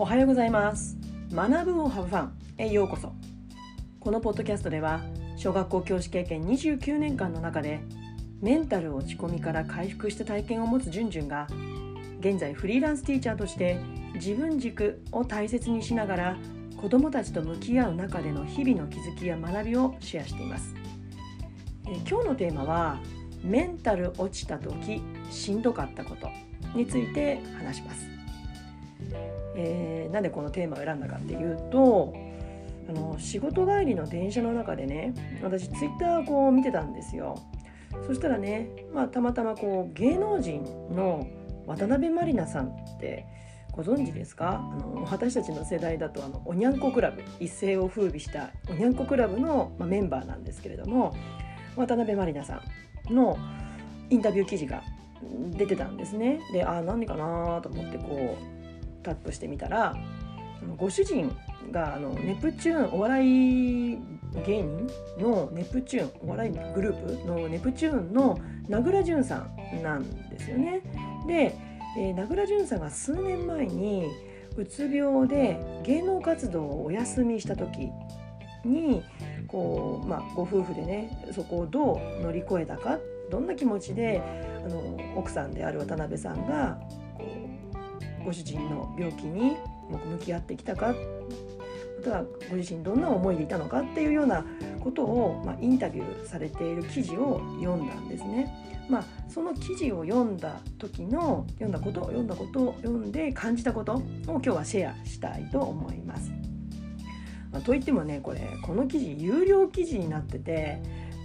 おはようございます。学ぶをハブファンへようこそ。このポッドキャストでは小学校教師経験29年間の中でメンタル落ち込みから回復した体験を持つじゅんじゅんが現在フリーランスティーチャーとして自分軸を大切にしながら子どもたちと向き合う中での日々の気づきや学びをシェアしています。え今日のテーマはメンタル落ちた時しんどかったことについて話します、えー、なんでこのテーマを選んだかっていうとあの仕事帰りの電車の中でね私ツイッターこう見てたんですよそしたらね、まあ、たまたまこう芸能人の渡辺満里奈さんってご存知ですか？あの私たちの世代だとあのおにゃんこクラブ一世を風靡したおにゃんこクラブの、まあ、メンバーなんですけれども渡辺満里奈さんのインタビュー記事が出てたんですね。であ何かなと思ってこうタップしてみたらご主人があのネプチューンお笑い芸人のネプチューンお笑いグループのネプチューンの名倉潤さんなんですよね。で、えー、名倉潤さんが数年前にうつ病で芸能活動をお休みした時にこう、まあ、ご夫婦でねそこをどう乗り越えたかどんな気持ちであの奥さんである渡辺さんがご主人の病気に向き合ってきたかまたはご自身どんな思いでいたのかっていうようなことを、まあ、インタビューされている記事を読んだんですね。まあ、その記事を読んだ時の読んだこと読んだことを読んで感じたことを今日はシェアしたいと思います。まあ、といってもねこれこの記事有料記事になってて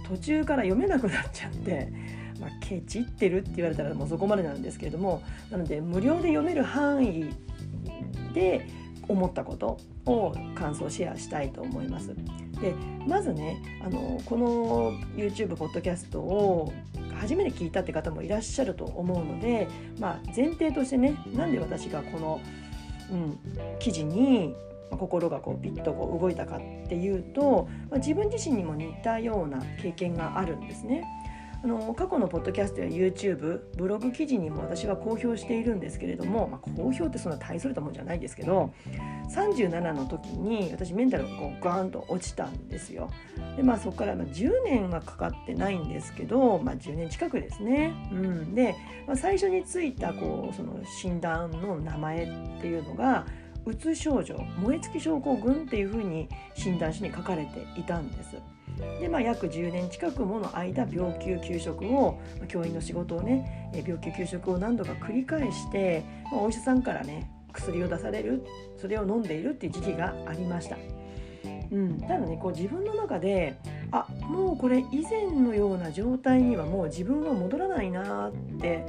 途中から読めなくなっちゃって、まあ、ケチってるって言われたらもうそこまでなんですけれどもなので無料で読める範囲で思ったことを感想シェアしたいと思います。でまずねあのこの YouTube ポッドキャストを初めて聞いたって方もいらっしゃると思うので、まあ、前提としてねなんで私がこの、うん、記事に心がこうピッとこう動いたかっていうと、まあ、自分自身にも似たような経験があるんですね。あの過去のポッドキャストや YouTube ブログ記事にも私は公表しているんですけれども、まあ、公表ってそんな大それたもんじゃないですけど37の時に私メンタルがこうガーンと落ちたんですよ。でまあそこから10年はかかってないんですけど、まあ、10年近くですね。うん、で、まあ、最初についたこうその診断の名前っていうのがうつ症状燃え尽き症候群っていうふうに診断書に書かれていたんです。でまあ、約10年近くもの間病休休職を教員の仕事をね病休休職を何度か繰り返して、まあ、お医者さんからね薬を出されるそれを飲んでいるっていう時期がありました。うん、ただねこう自分の中であもうこれ以前のような状態にはもう自分は戻らないなって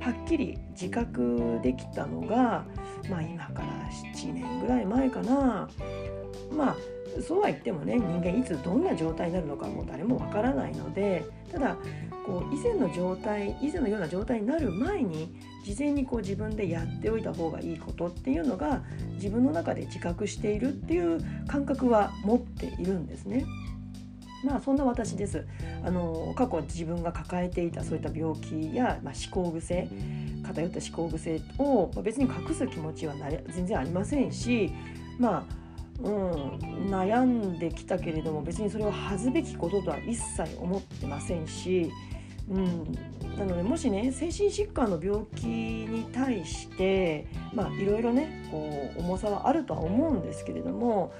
はっきり自覚できたのが、まあ、今から7年ぐらい前かなまあそうは言ってもね人間いつどんな状態になるのかもう誰もわからないのでただこう以前の状態以前のような状態になる前に事前にこう自分でやっておいた方がいいことっていうのが自分の中で自覚しているっていう感覚は持っているんですね。まあそんな私です。あの過去自分が抱えていたそういった病気や、まあ、思考癖偏った思考癖を、まあ、別に隠す気持ちはなれ全然ありませんしまあうん、悩んできたけれども別にそれを恥ずべきこととは一切思ってませんし、うん、なのでもしね精神疾患の病気に対してまあいろいろねこう重さはあるとは思うんですけれども、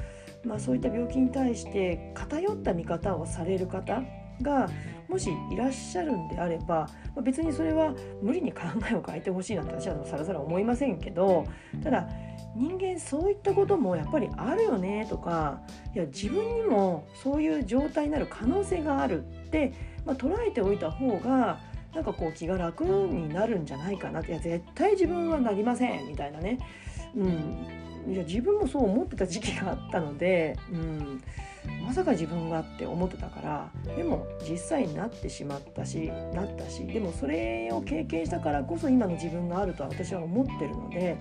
まあ、そういった病気に対して偏った見方をされる方がもしいらっしゃるんであれば、まあ、別にそれは無理に考えを変えてほしいなんて私はさらさら思いませんけどただ人間そういったこともやっぱりあるよねとかいや自分にもそういう状態になる可能性があるって、まあ、捉えておいた方がなんかこう気が楽になるんじゃないかなっていや絶対自分はなりませんみたいなね、うん、いや自分もそう思ってた時期があったので、うん、まさか自分がって思ってたからでも実際になってしまったしなったしでもそれを経験したからこそ今の自分があるとは私は思ってるので、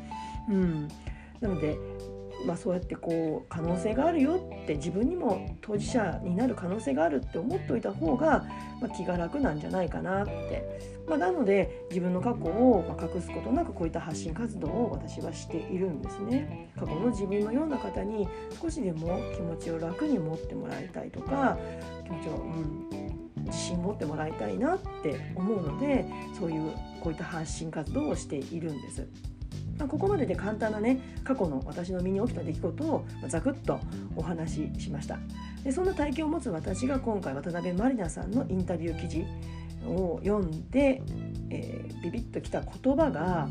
うん、なのでまあ、そうやってこう可能性があるよって自分にも当事者になる可能性があるって思っておいた方が、まあ、気が楽なんじゃないかなって、まあ、なので自分の過去を隠すことなくこういった発信活動を私はしているんですね。過去の自分のような方に少しでも気持ちを楽に持ってもらいたいとか気持ちを、うん、自信持ってもらいたいなって思うのでそういうこういった発信活動をしているんです。まあ、ここまでで簡単なね過去の私の身に起きた出来事をざくっとお話ししました。でそんな体験を持つ私が今回渡辺満里奈さんのインタビュー記事を読んで、えー、ビビッときた言葉が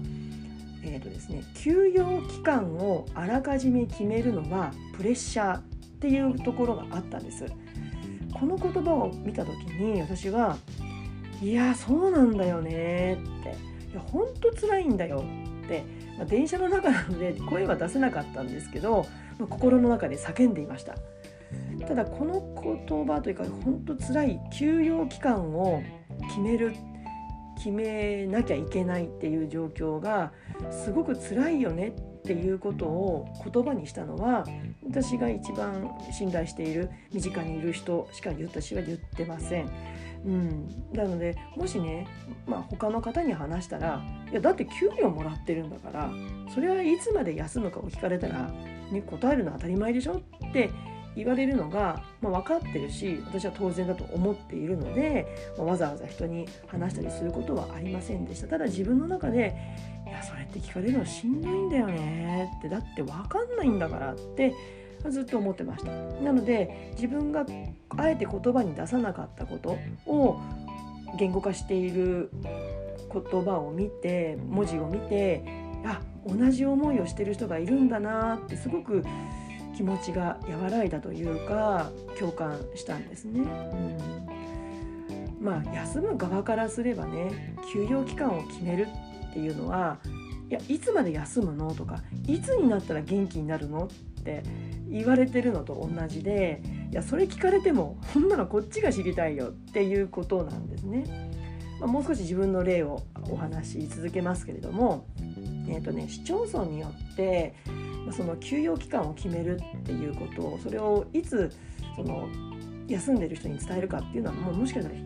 えーとですね、休養期間をあらかじめ決めるのはプレッシャーっていうところがあったんです。この言葉を見た時に私はいやそうなんだよねって。いや本当辛いんだよって。まあ、電車の中なので声は出せなかったんですけど、まあ、心の中で叫んでいました。ただこの言葉というか本当辛い休養期間を決める決めなきゃいけないっていう状況がすごく辛いよねっっていうことを言葉にしたのは私が一番信頼している身近にいる人しか私は言ってません。うん、なのでもしね、まあ、他の方に話したら「いやだって給料もらってるんだからそれはいつまで休むかを聞かれたら、ね、答えるのは当たり前でしょ」って言われるのが、まあ、分かってるし私は当然だと思っているので、まあ、わざわざ人に話したりすることはありませんでした。ただ自分の中で「いやそれって聞かれるのしんどいんだよね」ってだって分かんないんだからってずっと思ってました。なので自分があえて言葉に出さなかったことを言語化している言葉を見て文字を見てあ同じ思いをしてる人がいるんだなってすごく気持ちが和らいだというか共感したんですね。うん、まあ休む側からすればね休養期間を決めるっていうのはいやいつまで休むのとかいつになったら元気になるのって言われてるのと同じでいやそれ聞かれてもほんならこっちが知りたいよっていうことなんですね。まあ、もう少し自分の例をお話し続けますけれども、えーとね、市町村によってその休養期間を決めるっていうことをそれをいつその休んでる人に伝えるかっていうのはもうもしかしたら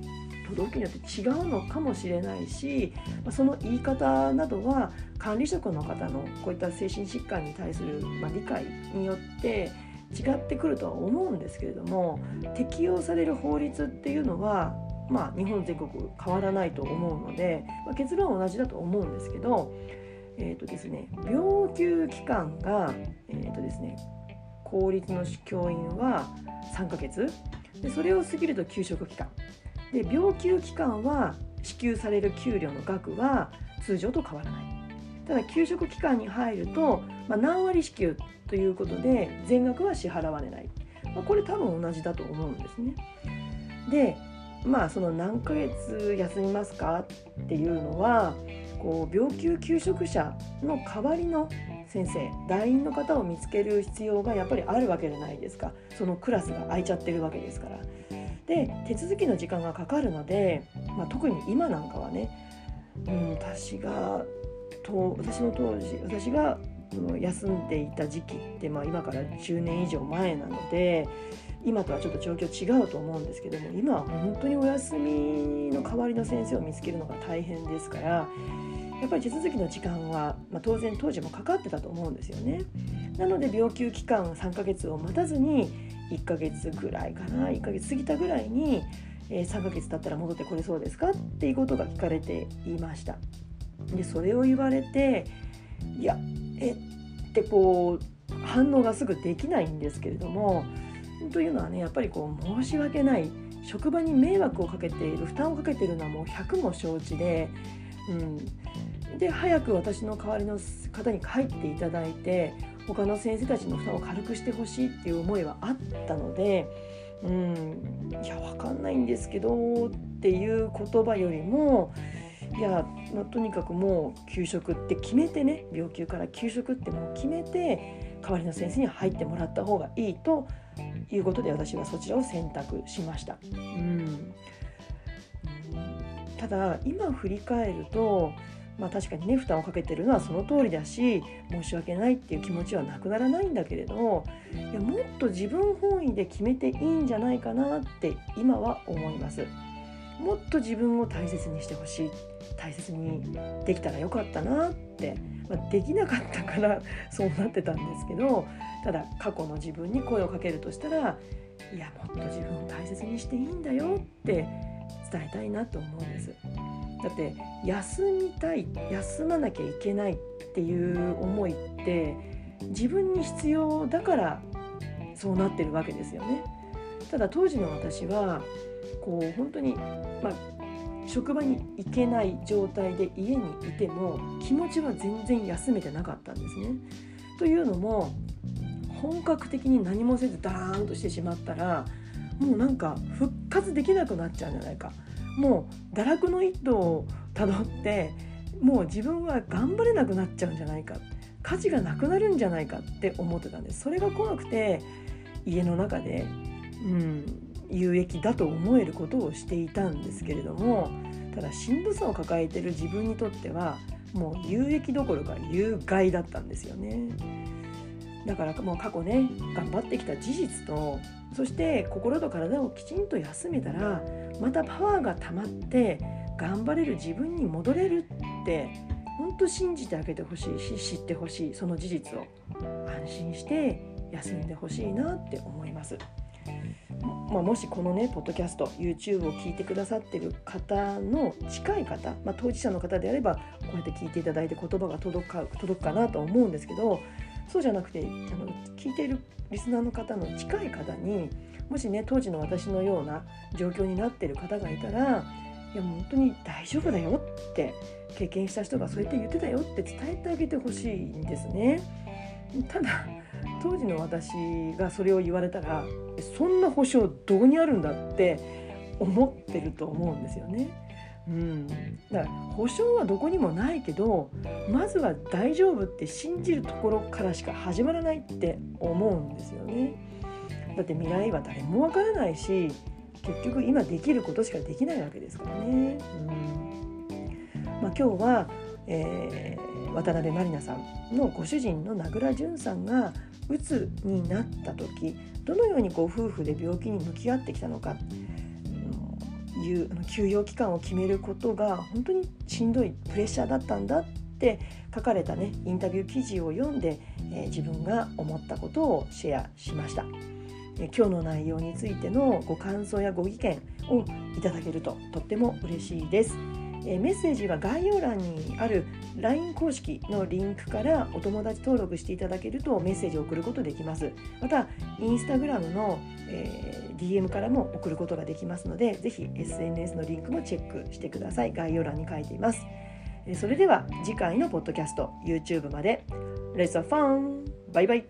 都道府県によって違うのかもしれないしその言い方などは管理職の方のこういった精神疾患に対する、ま理解によって違ってくるとは思うんですけれども適用される法律っていうのはまあ、日本全国変わらないと思うので、まあ、結論は同じだと思うんですけど、えーとですね、病休期間が、えーとですね、公立の教員は3ヶ月。でそれを過ぎると休職期間。で病休期間は支給される給料の額は通常と変わらない。ただ休職期間に入ると、まあ、何割支給ということで全額は支払われない、まあ、これ多分同じだと思うんですね。でまあその何ヶ月休みますかっていうのはこう病休休職者の代わりの先生団員の方を見つける必要がやっぱりあるわけじゃないですかそのクラスが空いちゃってるわけですから。で手続きの時間がかかるので、まあ、特に今なんかはね、うん、私がと私の当時私が休んでいた時期って、まあ、今から10年以上前なので今とはちょっと状況違うと思うんですけども今は本当にお休みの代わりの先生を見つけるのが大変ですからやっぱり手続きの時間は、まあ、当然当時もかかってたと思うんですよね。なので病休期間3ヶ月を待たずに1ヶ月ぐらいかな1ヶ月過ぎたぐらいに、えー、3ヶ月経ったら戻ってこれそうですかっていうことが聞かれていました。でそれを言われていやえってこう反応がすぐできないんですけれどもというのはねやっぱりこう申し訳ない職場に迷惑をかけている負担をかけているのはもう100も承知で、うん、で早く私の代わりの方に帰っていただいて他の先生たちの負担を軽くしてほしいっていう思いはあったので、うん、いや分かんないんですけどっていう言葉よりもいや、まあ、とにかくもう給食って決めてね病休から給食ってもう決めて代わりの先生に入ってもらった方がいいということで私はそちらを選択しました。うんただ今振り返るとまあ確かにね負担をかけてるのはその通りだし申し訳ないっていう気持ちはなくならないんだけれどいやもっと自分本位で決めていいんじゃないかなって今は思います。もっと自分を大切にしてほしい大切にできたらよかったなって、まあ、できなかったから そうなってたんですけどただ過去の自分に声をかけるとしたらいやもっと自分を大切にしていいんだよって伝えたいなと思うんです。だって休みたい休まなきゃいけないっていう思いって自分に必要だからそうなってるわけですよね。ただ当時の私はこう本当に、まあ、職場に行けない状態で家にいても気持ちは全然休めてなかったんですね。というのも本格的に何もせずダーンとしてしまったらもうなんか復活できなくなっちゃうんじゃないか。もう堕落の一途をたどってもう自分は頑張れなくなっちゃうんじゃないか。価値がなくなるんじゃないかって思ってたんです。それが怖くて家の中で、うん、有益だと思えることをしていたんですけれどもただしんどさを抱えてる自分にとってはもう有益どころか有害だったんですよね。だからもう過去ね頑張ってきた事実とそして心と体をきちんと休めたらまたパワーが溜まって頑張れる自分に戻れるって本当信じてあげてほしいし知ってほしいその事実を安心して休んでほしいなって思います。まあ、もしこのねポッドキャスト YouTube を聞いてくださってる方の近い方、まあ、当事者の方であればこうやって聞いていただいて言葉が届くか届くかなと思うんですけどそうじゃなくてあの聞いているリスナーの方の近い方にもしね当時の私のような状況になってる方がいたらいや本当に大丈夫だよって経験した人がそうやって言ってたよって伝えてあげてほしいんですね。ただ当時の私がそれを言われたらそんな保証どこにあるんだ？って思ってると思うんですよね。うん、だから保証はどこにもないけどまずは大丈夫って信じるところからしか始まらないって思うんですよね。だって未来は誰もわからないし結局今できることしかできないわけですからね。うんまあ、今日は、えー、渡辺満里奈さんのご主人の名倉潤さんがうつになった時どのようにご夫婦で病気に向き合ってきたのかいう休養期間を決めることが本当にしんどいプレッシャーだったんだって書かれたねインタビュー記事を読んで、えー、自分が思ったことをシェアしました、今日の内容についてのご感想やご意見をいただけるととっても嬉しいです。えメッセージは概要欄にある LINE 公式のリンクからお友達登録していただけるとメッセージを送ることできます。また、インスタグラムの、えー、DM からも送ることができますので、ぜひ SNS のリンクもチェックしてください。概要欄に書いています。それでは次回のポッドキャスト YouTube まで Let's have fun! バイバイ